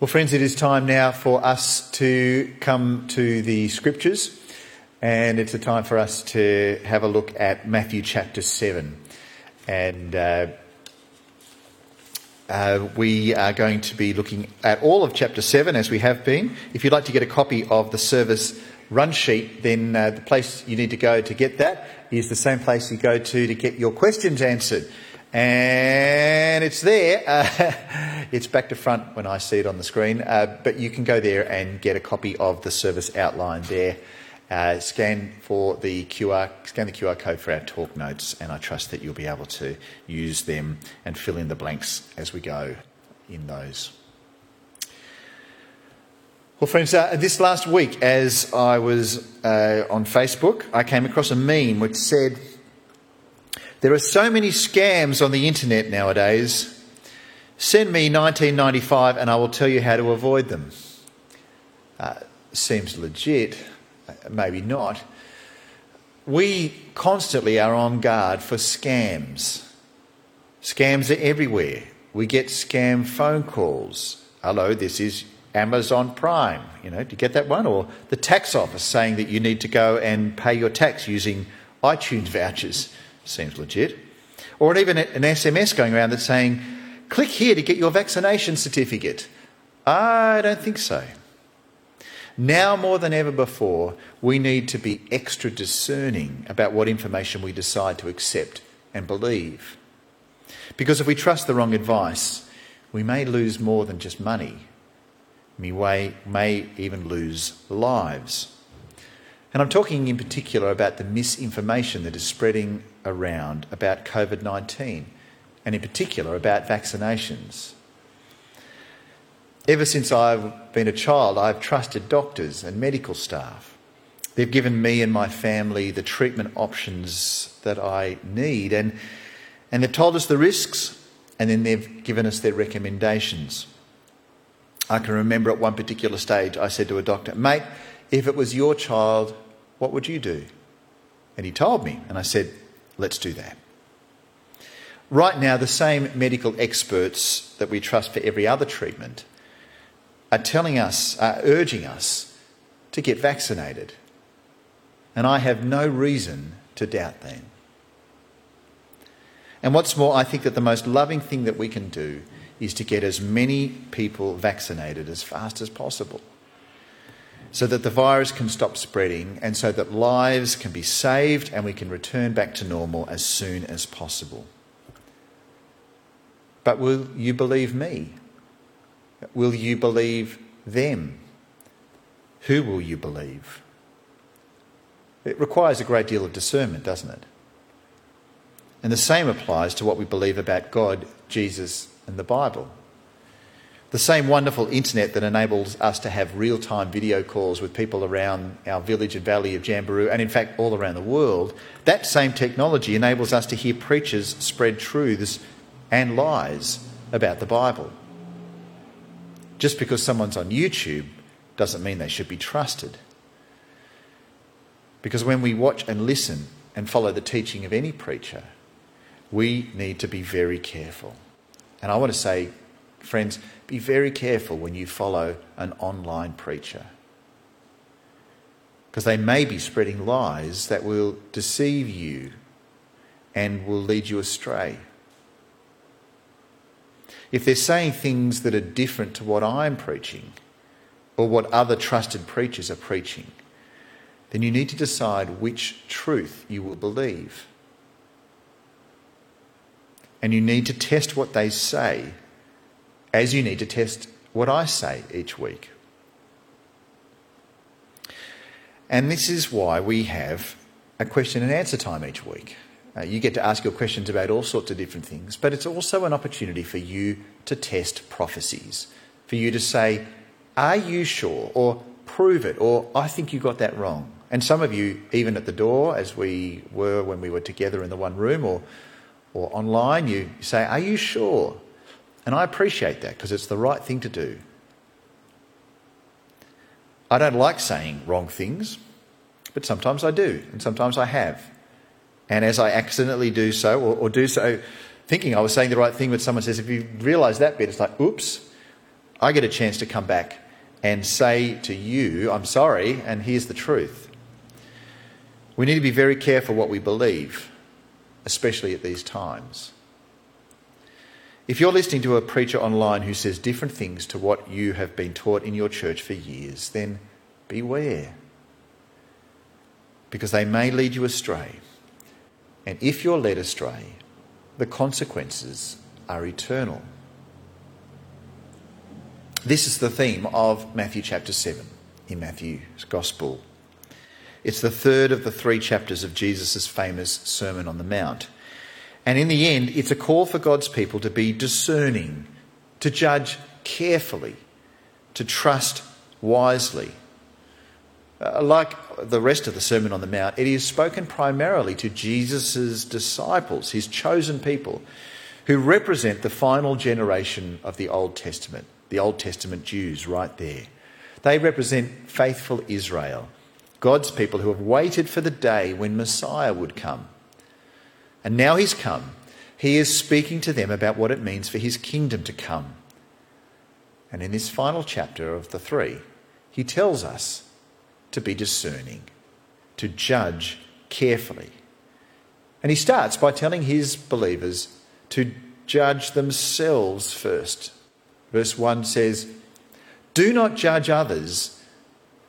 Well, friends, it is time now for us to come to the scriptures, and it's a time for us to have a look at Matthew chapter 7. And uh, uh, we are going to be looking at all of chapter 7 as we have been. If you'd like to get a copy of the service run sheet, then uh, the place you need to go to get that is the same place you go to to get your questions answered. And it's there. Uh, it's back to front when I see it on the screen. Uh, but you can go there and get a copy of the service outline there. Uh, scan for the QR, scan the QR code for our talk notes, and I trust that you'll be able to use them and fill in the blanks as we go in those. Well, friends, uh, this last week, as I was uh, on Facebook, I came across a meme which said, there are so many scams on the internet nowadays. Send me 1995 and I will tell you how to avoid them. Uh, seems legit, maybe not. We constantly are on guard for scams. Scams are everywhere. We get scam phone calls. Hello, this is Amazon Prime. You know, do you get that one? Or the tax office saying that you need to go and pay your tax using iTunes vouchers. Seems legit. Or even an SMS going around that's saying, click here to get your vaccination certificate. I don't think so. Now more than ever before, we need to be extra discerning about what information we decide to accept and believe. Because if we trust the wrong advice, we may lose more than just money. We may, even lose lives. And I'm talking in particular about the misinformation that is spreading around about COVID 19, and in particular about vaccinations. Ever since I've been a child, I've trusted doctors and medical staff. They've given me and my family the treatment options that I need, and, and they've told us the risks, and then they've given us their recommendations. I can remember at one particular stage, I said to a doctor, Mate, if it was your child, what would you do? And he told me, and I said, Let's do that. Right now, the same medical experts that we trust for every other treatment are telling us, are urging us to get vaccinated. And I have no reason to doubt them. And what's more, I think that the most loving thing that we can do is to get as many people vaccinated as fast as possible so that the virus can stop spreading and so that lives can be saved and we can return back to normal as soon as possible. But will you believe me? Will you believe them? Who will you believe? It requires a great deal of discernment, doesn't it? And the same applies to what we believe about God, Jesus, and the Bible. The same wonderful internet that enables us to have real time video calls with people around our village and valley of Jamberoo, and in fact all around the world, that same technology enables us to hear preachers spread truths and lies about the Bible. Just because someone's on YouTube doesn't mean they should be trusted. Because when we watch and listen and follow the teaching of any preacher, we need to be very careful. And I want to say, friends, be very careful when you follow an online preacher. Because they may be spreading lies that will deceive you and will lead you astray. If they're saying things that are different to what I'm preaching or what other trusted preachers are preaching, then you need to decide which truth you will believe. And you need to test what they say as you need to test what I say each week. And this is why we have a question and answer time each week. Uh, you get to ask your questions about all sorts of different things, but it's also an opportunity for you to test prophecies, for you to say, Are you sure? or prove it, or I think you got that wrong. And some of you, even at the door, as we were when we were together in the one room or, or online, you say, Are you sure? And I appreciate that because it's the right thing to do. I don't like saying wrong things, but sometimes I do, and sometimes I have. And as I accidentally do so, or, or do so thinking I was saying the right thing, but someone says, if you realise that bit, it's like, oops. I get a chance to come back and say to you, I'm sorry, and here's the truth. We need to be very careful what we believe, especially at these times. If you're listening to a preacher online who says different things to what you have been taught in your church for years, then beware. Because they may lead you astray. And if you're led astray, the consequences are eternal. This is the theme of Matthew chapter 7 in Matthew's Gospel. It's the third of the three chapters of Jesus' famous Sermon on the Mount. And in the end, it's a call for God's people to be discerning, to judge carefully, to trust wisely. Uh, like the rest of the Sermon on the Mount, it is spoken primarily to Jesus' disciples, his chosen people, who represent the final generation of the Old Testament, the Old Testament Jews, right there. They represent faithful Israel, God's people who have waited for the day when Messiah would come. And now he's come. He is speaking to them about what it means for his kingdom to come. And in this final chapter of the three, he tells us to be discerning, to judge carefully. And he starts by telling his believers to judge themselves first. Verse 1 says, Do not judge others,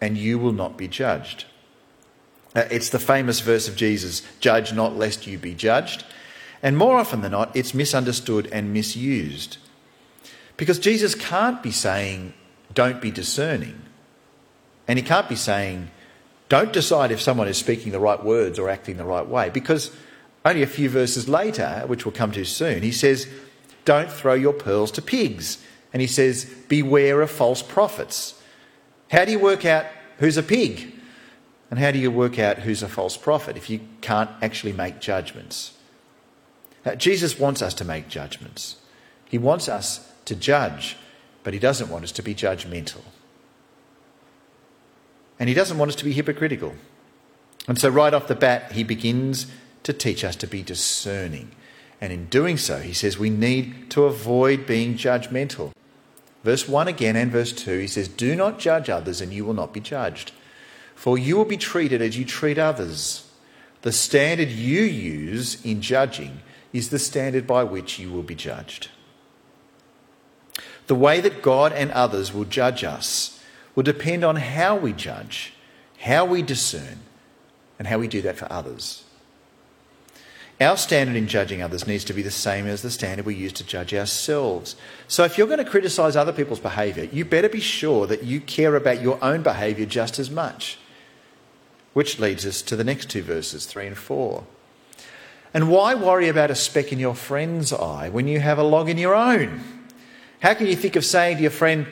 and you will not be judged. Uh, it's the famous verse of Jesus judge not lest you be judged. And more often than not, it's misunderstood and misused. Because Jesus can't be saying, don't be discerning. And he can't be saying, don't decide if someone is speaking the right words or acting the right way. Because only a few verses later, which we'll come to soon, he says, don't throw your pearls to pigs. And he says, beware of false prophets. How do you work out who's a pig? And how do you work out who's a false prophet if you can't actually make judgments? Now, Jesus wants us to make judgments. He wants us to judge, but he doesn't want us to be judgmental. And he doesn't want us to be hypocritical. And so, right off the bat, he begins to teach us to be discerning. And in doing so, he says we need to avoid being judgmental. Verse 1 again and verse 2, he says, Do not judge others, and you will not be judged. For you will be treated as you treat others. The standard you use in judging is the standard by which you will be judged. The way that God and others will judge us will depend on how we judge, how we discern, and how we do that for others. Our standard in judging others needs to be the same as the standard we use to judge ourselves. So if you're going to criticise other people's behaviour, you better be sure that you care about your own behaviour just as much. Which leads us to the next two verses, 3 and 4. And why worry about a speck in your friend's eye when you have a log in your own? How can you think of saying to your friend,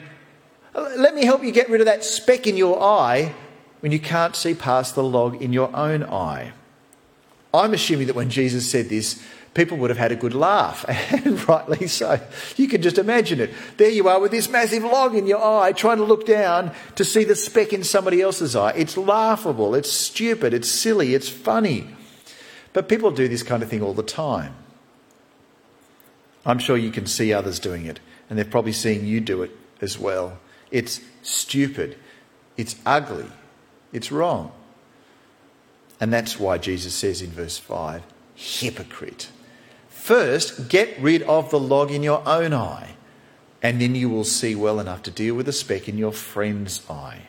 Let me help you get rid of that speck in your eye when you can't see past the log in your own eye? I'm assuming that when Jesus said this, people would have had a good laugh, and rightly so. You can just imagine it. There you are with this massive log in your eye, trying to look down to see the speck in somebody else's eye. It's laughable, it's stupid, it's silly, it's funny. But people do this kind of thing all the time. I'm sure you can see others doing it, and they're probably seeing you do it as well. It's stupid, it's ugly, it's wrong. And that's why Jesus says in verse 5 hypocrite. First, get rid of the log in your own eye, and then you will see well enough to deal with the speck in your friend's eye.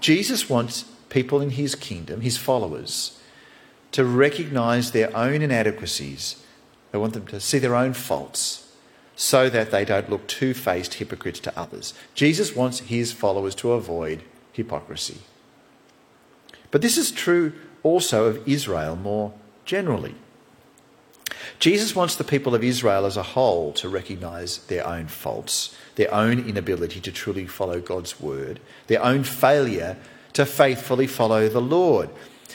Jesus wants people in his kingdom, his followers, to recognize their own inadequacies. They want them to see their own faults so that they don't look two faced hypocrites to others. Jesus wants his followers to avoid hypocrisy. But this is true also of Israel more generally. Jesus wants the people of Israel as a whole to recognize their own faults, their own inability to truly follow God's word, their own failure to faithfully follow the Lord.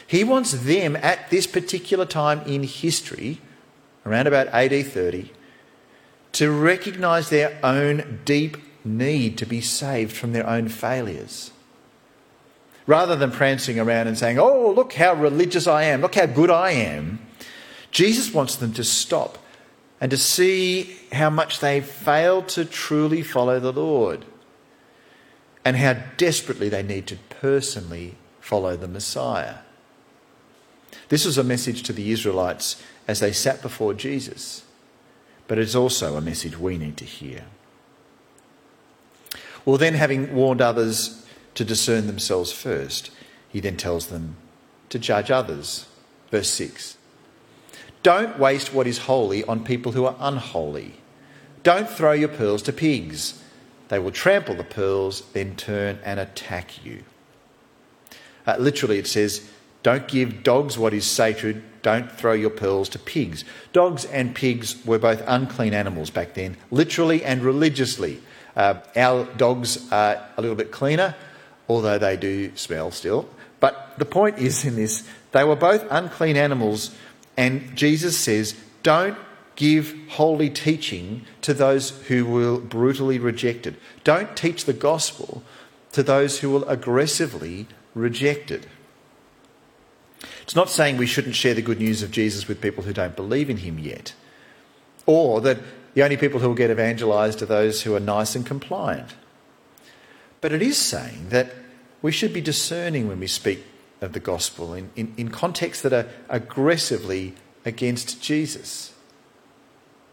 He wants them at this particular time in history, around about AD 30, to recognize their own deep need to be saved from their own failures. Rather than prancing around and saying, Oh, look how religious I am, look how good I am, Jesus wants them to stop and to see how much they failed to truly follow the Lord and how desperately they need to personally follow the Messiah. This was a message to the Israelites as they sat before Jesus, but it's also a message we need to hear. Well, then, having warned others to discern themselves first, he then tells them to judge others. Verse 6 Don't waste what is holy on people who are unholy. Don't throw your pearls to pigs. They will trample the pearls, then turn and attack you. Uh, literally, it says, Don't give dogs what is sacred. Don't throw your pearls to pigs. Dogs and pigs were both unclean animals back then, literally and religiously. Uh, our dogs are a little bit cleaner, although they do smell still. But the point is in this, they were both unclean animals, and Jesus says, don't give holy teaching to those who will brutally reject it. Don't teach the gospel to those who will aggressively reject it. It's not saying we shouldn't share the good news of Jesus with people who don't believe in him yet, or that the only people who will get evangelized are those who are nice and compliant. But it is saying that we should be discerning when we speak of the gospel in, in, in contexts that are aggressively against Jesus.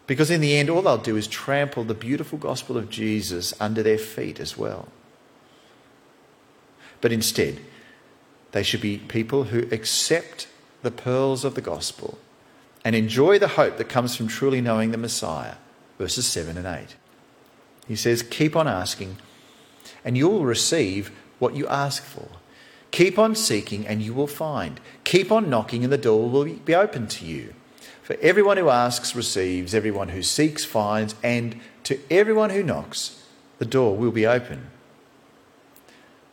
Because in the end, all they'll do is trample the beautiful gospel of Jesus under their feet as well. But instead, they should be people who accept the pearls of the gospel and enjoy the hope that comes from truly knowing the Messiah verses 7 and 8. He says, Keep on asking, and you will receive what you ask for. Keep on seeking, and you will find. Keep on knocking, and the door will be open to you. For everyone who asks receives, everyone who seeks finds, and to everyone who knocks, the door will be open.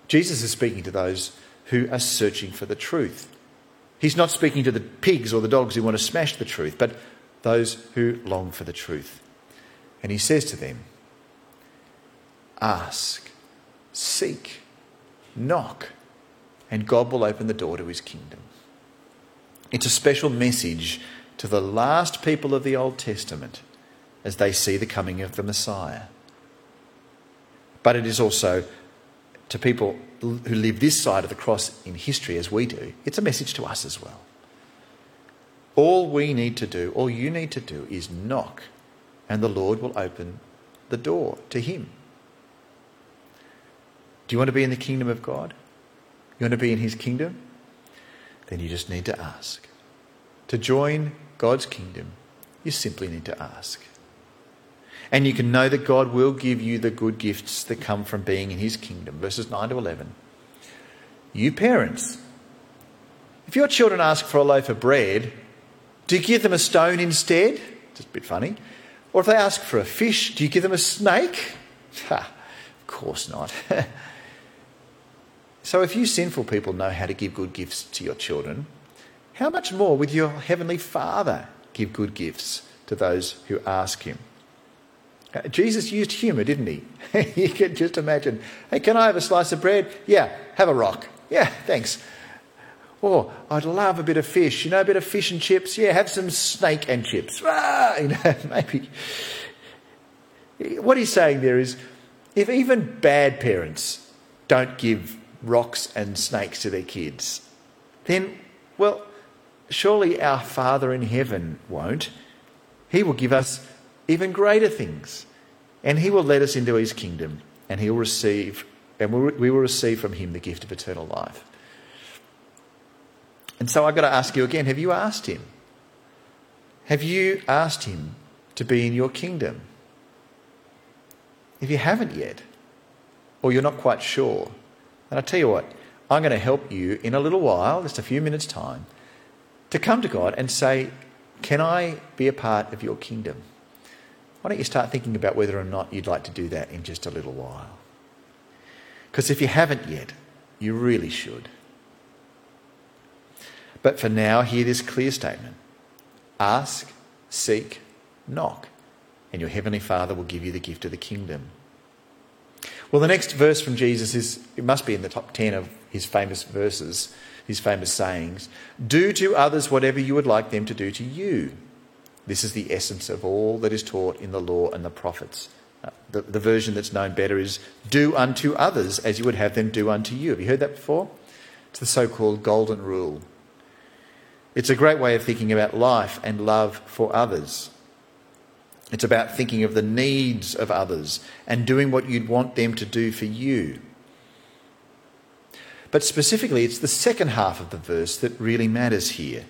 Jesus is speaking to those who are searching for the truth. He's not speaking to the pigs or the dogs who want to smash the truth, but those who long for the truth. And he says to them, Ask, seek, knock, and God will open the door to his kingdom. It's a special message to the last people of the Old Testament as they see the coming of the Messiah. But it is also to people who live this side of the cross in history as we do, it's a message to us as well. All we need to do, all you need to do, is knock and the Lord will open the door to him. Do you want to be in the kingdom of God? You want to be in his kingdom? Then you just need to ask. To join God's kingdom, you simply need to ask. And you can know that God will give you the good gifts that come from being in his kingdom. Verses 9 to 11. You parents, if your children ask for a loaf of bread, do you give them a stone instead? Just a bit funny. Or if they ask for a fish, do you give them a snake? Ha, of course not. so if you sinful people know how to give good gifts to your children, how much more would your heavenly Father give good gifts to those who ask him? Uh, Jesus used humour, didn't he? you can just imagine, hey, can I have a slice of bread? Yeah, have a rock. Yeah, thanks. Oh, I'd love a bit of fish. You know, a bit of fish and chips. Yeah, have some snake and chips. Ah, you know, maybe. What he's saying there is, if even bad parents don't give rocks and snakes to their kids, then, well, surely our Father in heaven won't. He will give us even greater things. And he will let us into his kingdom, and he'll receive, and we will receive from him the gift of eternal life. And so I've got to ask you again have you asked him? Have you asked him to be in your kingdom? If you haven't yet, or you're not quite sure, then I tell you what, I'm going to help you in a little while, just a few minutes' time, to come to God and say, Can I be a part of your kingdom? Why don't you start thinking about whether or not you'd like to do that in just a little while? Because if you haven't yet, you really should. But for now, hear this clear statement ask, seek, knock, and your heavenly Father will give you the gift of the kingdom. Well, the next verse from Jesus is, it must be in the top 10 of his famous verses, his famous sayings. Do to others whatever you would like them to do to you. This is the essence of all that is taught in the law and the prophets. Uh, the, the version that's known better is do unto others as you would have them do unto you. Have you heard that before? It's the so called golden rule. It's a great way of thinking about life and love for others. It's about thinking of the needs of others and doing what you'd want them to do for you. But specifically, it's the second half of the verse that really matters here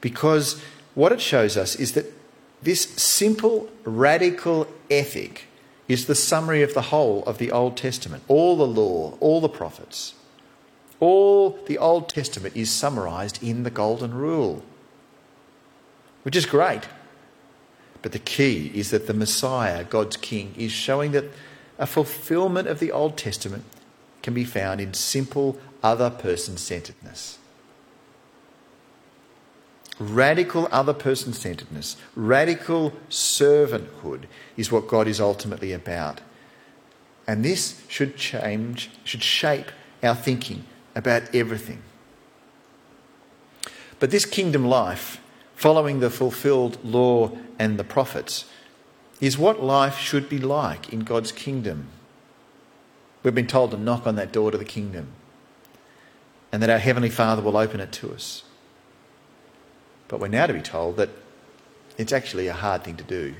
because what it shows us is that this simple, radical ethic is the summary of the whole of the Old Testament. All the law, all the prophets, all the Old Testament is summarized in the Golden Rule, which is great. But the key is that the Messiah, God's King, is showing that a fulfillment of the Old Testament can be found in simple other person centeredness. Radical other person centeredness, radical servanthood is what God is ultimately about. And this should change, should shape our thinking about everything. But this kingdom life, following the fulfilled law and the prophets, is what life should be like in God's kingdom. We've been told to knock on that door to the kingdom and that our Heavenly Father will open it to us. But we're now to be told that it's actually a hard thing to do.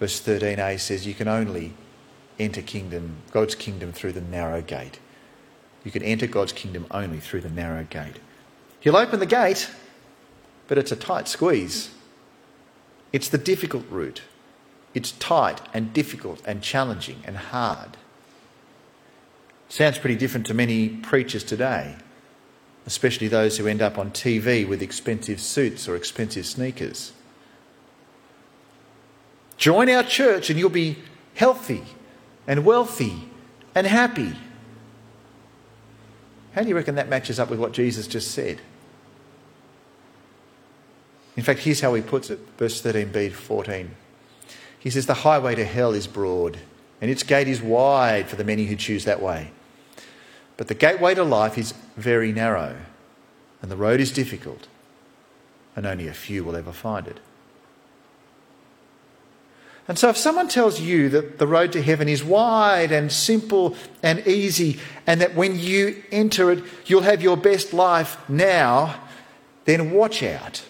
Verse 13a says you can only enter kingdom, God's kingdom through the narrow gate. You can enter God's kingdom only through the narrow gate. He'll open the gate, but it's a tight squeeze. It's the difficult route. It's tight and difficult and challenging and hard. Sounds pretty different to many preachers today especially those who end up on TV with expensive suits or expensive sneakers. Join our church and you'll be healthy and wealthy and happy. How do you reckon that matches up with what Jesus just said? In fact, here's how he puts it, verse 13b 14. He says, The highway to hell is broad, and its gate is wide for the many who choose that way. But the gateway to life is very narrow, and the road is difficult, and only a few will ever find it. And so, if someone tells you that the road to heaven is wide and simple and easy, and that when you enter it, you'll have your best life now, then watch out.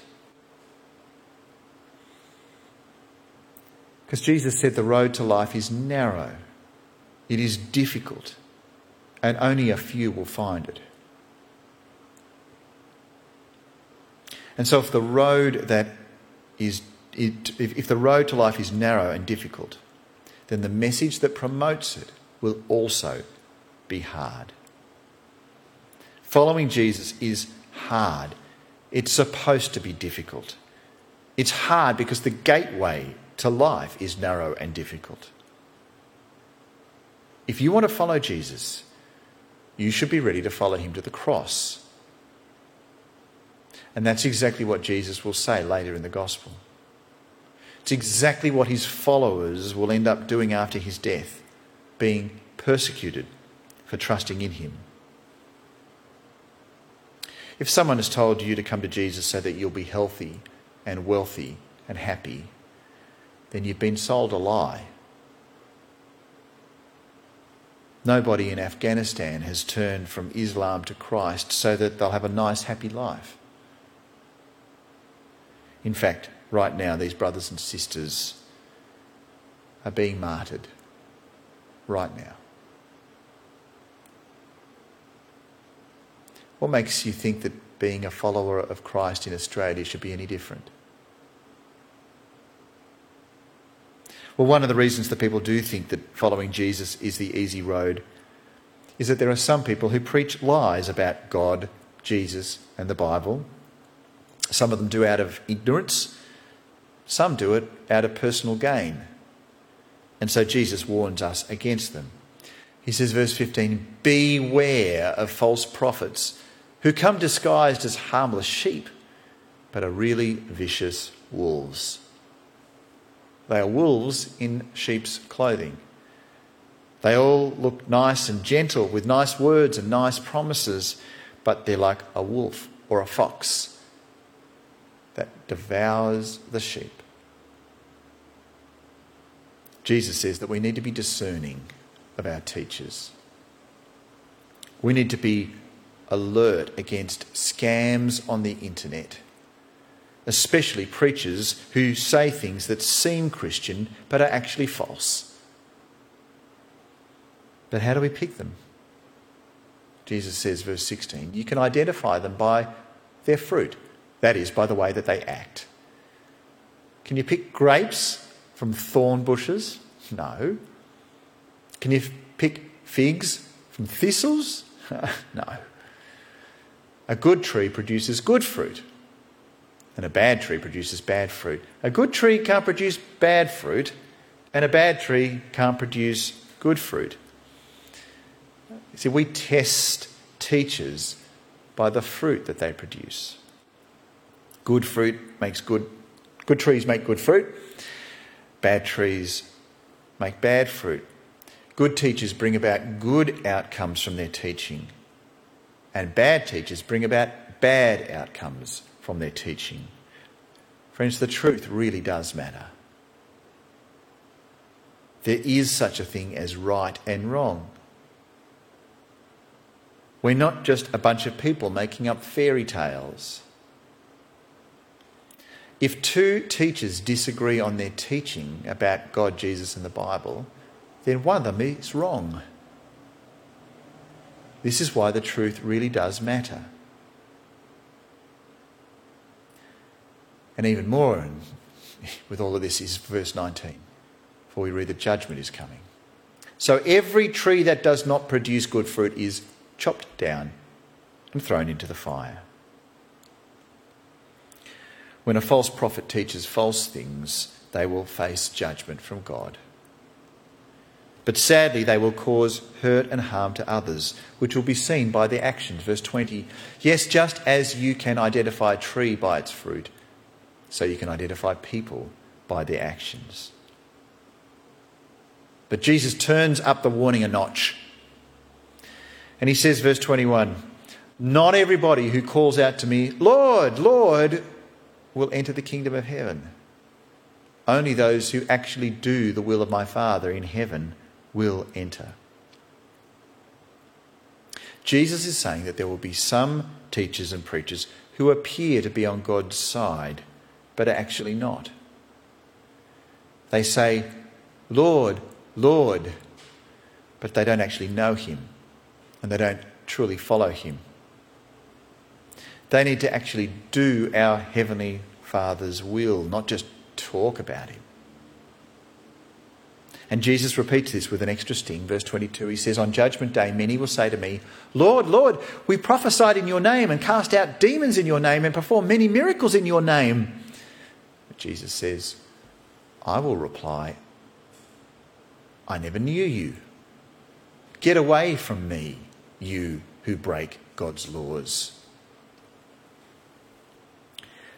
Because Jesus said the road to life is narrow, it is difficult, and only a few will find it. And so, if the road that is, it, if, if the road to life is narrow and difficult, then the message that promotes it will also be hard. Following Jesus is hard. It's supposed to be difficult. It's hard because the gateway to life is narrow and difficult. If you want to follow Jesus, you should be ready to follow him to the cross. And that's exactly what Jesus will say later in the gospel. It's exactly what his followers will end up doing after his death, being persecuted for trusting in him. If someone has told you to come to Jesus so that you'll be healthy and wealthy and happy, then you've been sold a lie. Nobody in Afghanistan has turned from Islam to Christ so that they'll have a nice, happy life. In fact, right now, these brothers and sisters are being martyred. Right now. What makes you think that being a follower of Christ in Australia should be any different? Well, one of the reasons that people do think that following Jesus is the easy road is that there are some people who preach lies about God, Jesus, and the Bible. Some of them do out of ignorance, some do it out of personal gain. And so Jesus warns us against them. He says, verse 15, Beware of false prophets who come disguised as harmless sheep, but are really vicious wolves. They are wolves in sheep's clothing. They all look nice and gentle with nice words and nice promises, but they're like a wolf or a fox that devours the sheep. Jesus says that we need to be discerning of our teachers. We need to be alert against scams on the internet, especially preachers who say things that seem Christian but are actually false. But how do we pick them? Jesus says, verse 16, you can identify them by their fruit, that is, by the way that they act. Can you pick grapes from thorn bushes? No. Can you pick figs from thistles? no. A good tree produces good fruit, and a bad tree produces bad fruit. A good tree can't produce bad fruit, and a bad tree can't produce good fruit. See, we test teachers by the fruit that they produce. Good fruit makes good, good trees make good fruit. Bad trees make bad fruit. Good teachers bring about good outcomes from their teaching, and bad teachers bring about bad outcomes from their teaching. Friends, the truth really does matter. There is such a thing as right and wrong. We're not just a bunch of people making up fairy tales. If two teachers disagree on their teaching about God, Jesus, and the Bible, then one of them is wrong. This is why the truth really does matter. And even more with all of this is verse 19, for we read that judgment is coming. So every tree that does not produce good fruit is chopped down and thrown into the fire. When a false prophet teaches false things, they will face judgment from God. But sadly, they will cause hurt and harm to others, which will be seen by their actions. Verse 20 Yes, just as you can identify a tree by its fruit, so you can identify people by their actions. But Jesus turns up the warning a notch. And he says, verse 21 Not everybody who calls out to me, Lord, Lord, will enter the kingdom of heaven. Only those who actually do the will of my Father in heaven will enter. Jesus is saying that there will be some teachers and preachers who appear to be on God's side, but are actually not. They say, Lord, Lord, but they don't actually know Him and they don't truly follow Him. They need to actually do our Heavenly Father's will, not just talk about Him. And Jesus repeats this with an extra sting. Verse 22, he says, On judgment day, many will say to me, Lord, Lord, we prophesied in your name and cast out demons in your name and performed many miracles in your name. Jesus says, I will reply, I never knew you. Get away from me, you who break God's laws.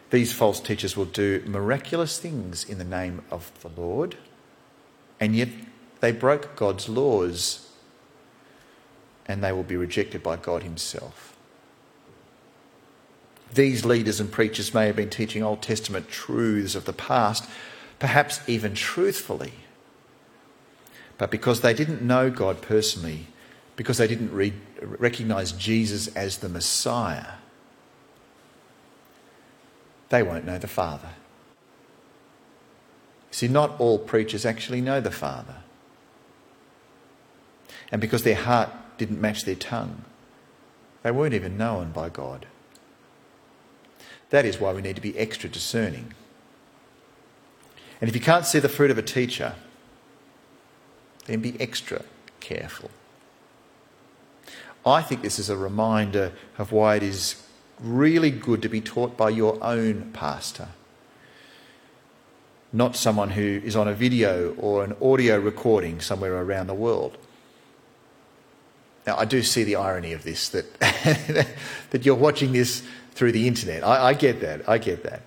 These false teachers will do miraculous things in the name of the Lord, and yet they broke God's laws and they will be rejected by God Himself. These leaders and preachers may have been teaching Old Testament truths of the past, perhaps even truthfully. But because they didn't know God personally, because they didn't re- recognize Jesus as the Messiah, they won't know the Father. See, not all preachers actually know the Father. And because their heart didn't match their tongue, they weren't even known by God. That is why we need to be extra discerning. And if you can't see the fruit of a teacher, then be extra careful. I think this is a reminder of why it is really good to be taught by your own pastor, not someone who is on a video or an audio recording somewhere around the world. Now, I do see the irony of this that, that you're watching this through the internet. I, I, get that. I get that.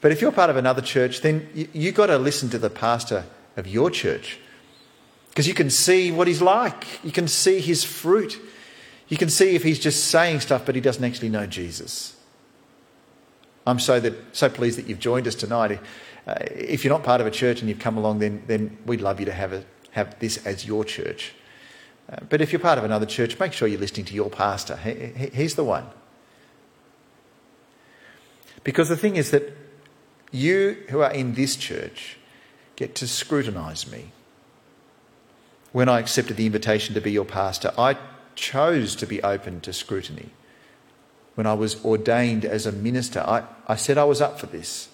But if you're part of another church, then you've got to listen to the pastor of your church because you can see what he's like, you can see his fruit. You can see if he's just saying stuff, but he doesn't actually know Jesus. I'm so, that, so pleased that you've joined us tonight. Uh, if you're not part of a church and you've come along, then, then we'd love you to have, a, have this as your church. Uh, but if you're part of another church, make sure you're listening to your pastor. He, he, he's the one. Because the thing is that you who are in this church get to scrutinise me. When I accepted the invitation to be your pastor, I chose to be open to scrutiny. When I was ordained as a minister, I, I said I was up for this.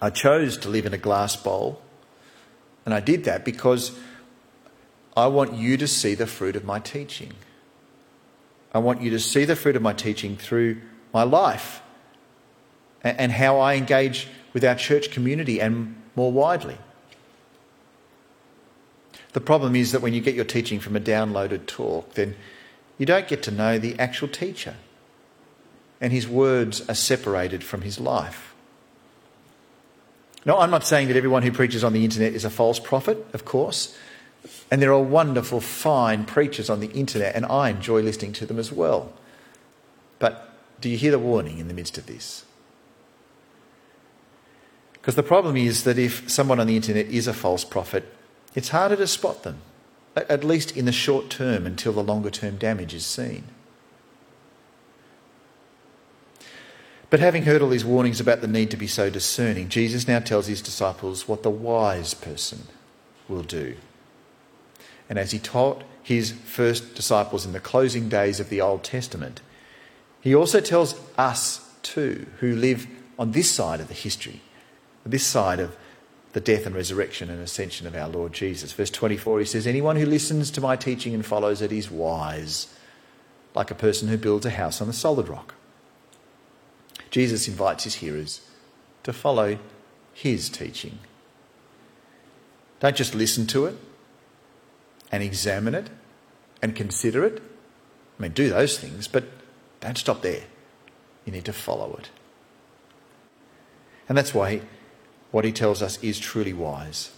I chose to live in a glass bowl, and I did that because I want you to see the fruit of my teaching. I want you to see the fruit of my teaching through my life and how I engage with our church community and more widely. The problem is that when you get your teaching from a downloaded talk, then you don't get to know the actual teacher, and his words are separated from his life. Now, I'm not saying that everyone who preaches on the internet is a false prophet, of course, and there are wonderful, fine preachers on the internet, and I enjoy listening to them as well. But do you hear the warning in the midst of this? Because the problem is that if someone on the internet is a false prophet, it's harder to spot them, at least in the short term until the longer term damage is seen. But having heard all these warnings about the need to be so discerning, Jesus now tells his disciples what the wise person will do. And as he taught his first disciples in the closing days of the Old Testament, he also tells us too, who live on this side of the history, this side of the death and resurrection and ascension of our Lord Jesus. Verse 24, he says, Anyone who listens to my teaching and follows it is wise, like a person who builds a house on a solid rock. Jesus invites his hearers to follow his teaching. Don't just listen to it and examine it and consider it. I mean, do those things, but don't stop there. You need to follow it. And that's why what he tells us is truly wise.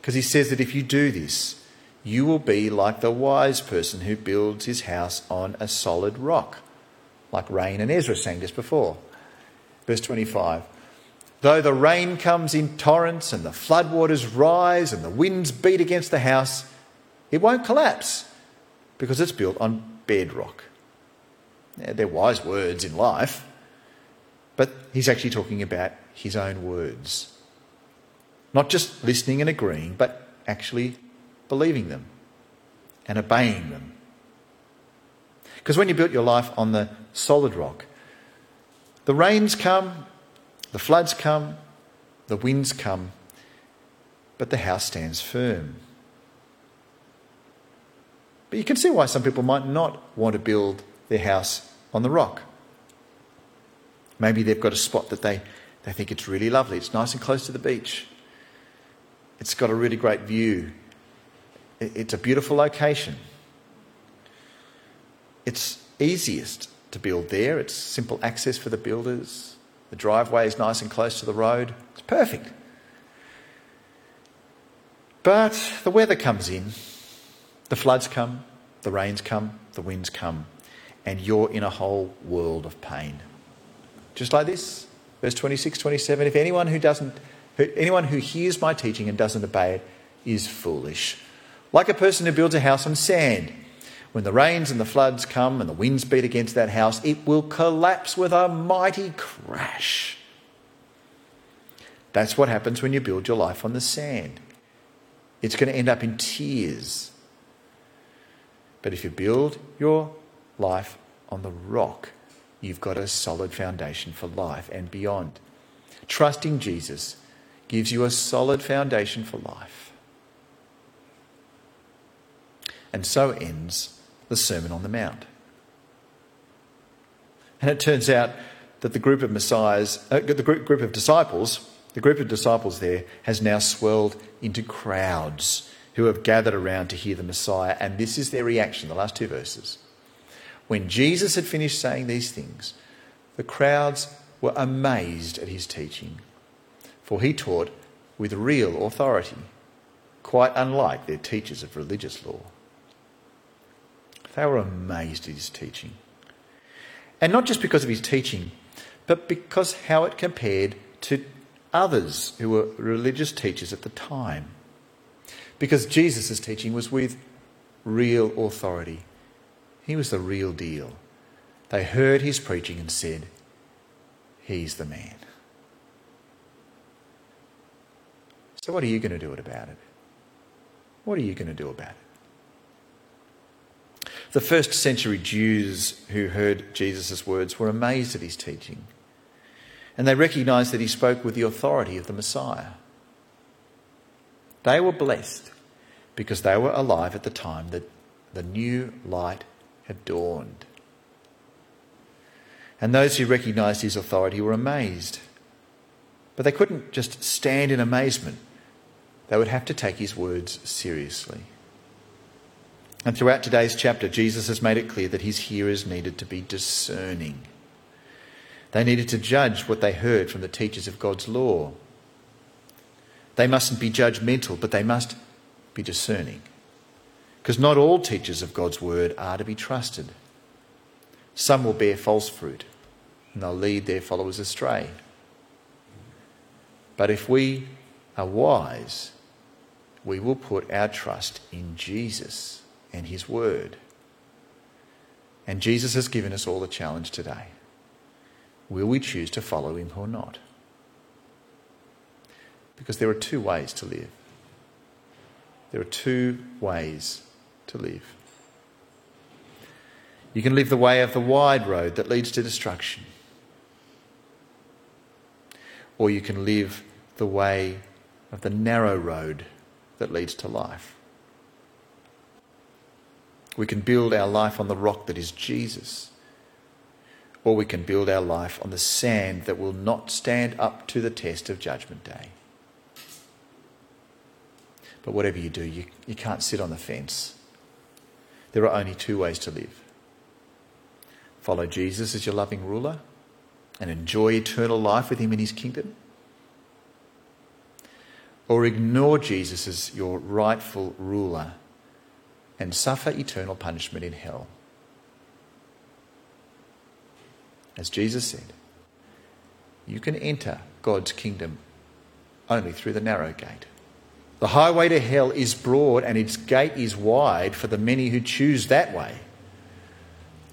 Because he says that if you do this, you will be like the wise person who builds his house on a solid rock, like Rain and Ezra sang just before. Verse 25 Though the rain comes in torrents and the floodwaters rise and the winds beat against the house, it won't collapse because it's built on bedrock. They're wise words in life, but he's actually talking about his own words. Not just listening and agreeing, but actually believing them and obeying them. Because when you built your life on the solid rock, the rains come, the floods come, the winds come, but the house stands firm. But you can see why some people might not want to build their house on the rock. Maybe they've got a spot that they they think it's really lovely. It's nice and close to the beach. It's got a really great view. It's a beautiful location. It's easiest to build there. It's simple access for the builders. The driveway is nice and close to the road. It's perfect. But the weather comes in, the floods come, the rains come, the winds come, and you're in a whole world of pain. Just like this. Verse 26, 27 If anyone who doesn't, anyone who hears my teaching and doesn't obey it is foolish. Like a person who builds a house on sand. When the rains and the floods come and the winds beat against that house, it will collapse with a mighty crash. That's what happens when you build your life on the sand. It's going to end up in tears. But if you build your life on the rock, you've got a solid foundation for life and beyond. Trusting Jesus gives you a solid foundation for life. And so ends the Sermon on the Mount. And it turns out that the group of messiahs, uh, the group, group of disciples, the group of disciples there has now swelled into crowds who have gathered around to hear the Messiah. And this is their reaction, the last two verses. When Jesus had finished saying these things, the crowds were amazed at his teaching, for he taught with real authority, quite unlike their teachers of religious law. They were amazed at his teaching. And not just because of his teaching, but because how it compared to others who were religious teachers at the time. Because Jesus' teaching was with real authority. He was the real deal. They heard his preaching and said, He's the man. So, what are you going to do about it? What are you going to do about it? The first century Jews who heard Jesus' words were amazed at his teaching, and they recognized that he spoke with the authority of the Messiah. They were blessed because they were alive at the time that the new light had dawned. And those who recognized his authority were amazed. But they couldn't just stand in amazement, they would have to take his words seriously. And throughout today's chapter, Jesus has made it clear that his hearers needed to be discerning. They needed to judge what they heard from the teachers of God's law. They mustn't be judgmental, but they must be discerning. Because not all teachers of God's word are to be trusted. Some will bear false fruit and they'll lead their followers astray. But if we are wise, we will put our trust in Jesus and his word. And Jesus has given us all a challenge today. Will we choose to follow him or not? Because there are two ways to live. There are two ways to live. You can live the way of the wide road that leads to destruction, or you can live the way of the narrow road that leads to life. We can build our life on the rock that is Jesus, or we can build our life on the sand that will not stand up to the test of Judgment Day. But whatever you do, you, you can't sit on the fence. There are only two ways to live follow Jesus as your loving ruler and enjoy eternal life with him in his kingdom, or ignore Jesus as your rightful ruler and suffer eternal punishment in hell. As Jesus said, you can enter God's kingdom only through the narrow gate. The highway to hell is broad and its gate is wide for the many who choose that way.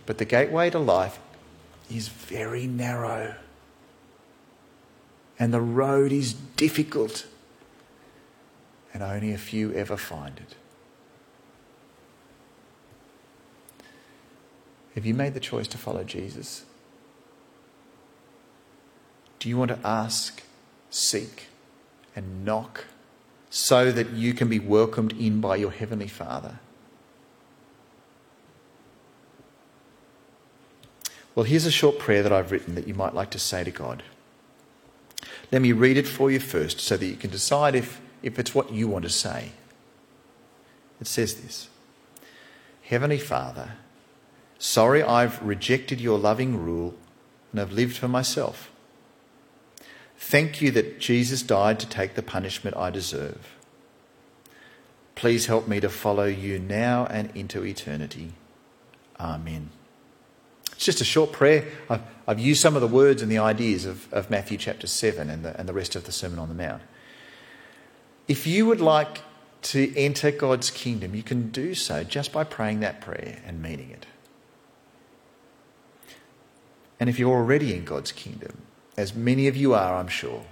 But the gateway to life is very narrow. And the road is difficult. And only a few ever find it. Have you made the choice to follow Jesus? Do you want to ask, seek, and knock so that you can be welcomed in by your Heavenly Father? Well, here's a short prayer that I've written that you might like to say to God. Let me read it for you first so that you can decide if, if it's what you want to say. It says this Heavenly Father, sorry I've rejected your loving rule and have lived for myself. Thank you that Jesus died to take the punishment I deserve. Please help me to follow you now and into eternity. Amen. It's just a short prayer. I've, I've used some of the words and the ideas of, of Matthew chapter 7 and the, and the rest of the Sermon on the Mount. If you would like to enter God's kingdom, you can do so just by praying that prayer and meaning it. And if you're already in God's kingdom, as many of you are, I'm sure,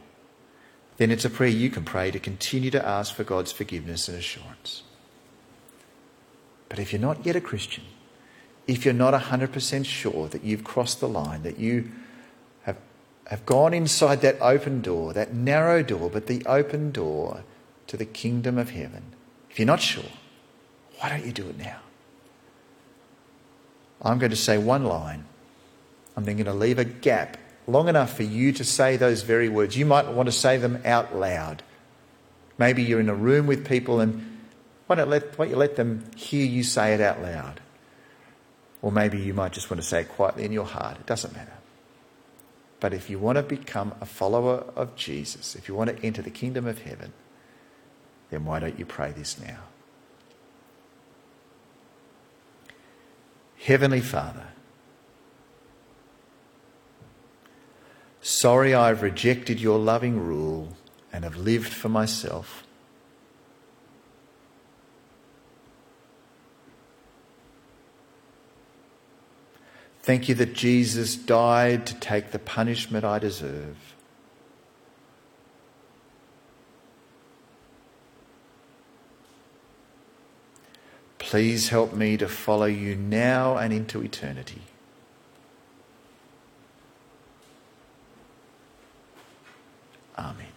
then it's a prayer you can pray to continue to ask for God's forgiveness and assurance. But if you're not yet a Christian, if you're not 100% sure that you've crossed the line, that you have, have gone inside that open door, that narrow door, but the open door to the kingdom of heaven, if you're not sure, why don't you do it now? I'm going to say one line. I'm then going to leave a gap long enough for you to say those very words. You might want to say them out loud. Maybe you're in a room with people and why don't, let, why don't you let them hear you say it out loud? Or maybe you might just want to say it quietly in your heart. It doesn't matter. But if you want to become a follower of Jesus, if you want to enter the kingdom of heaven, then why don't you pray this now? Heavenly Father, Sorry I've rejected your loving rule and have lived for myself. Thank you that Jesus died to take the punishment I deserve. Please help me to follow you now and into eternity. Amen.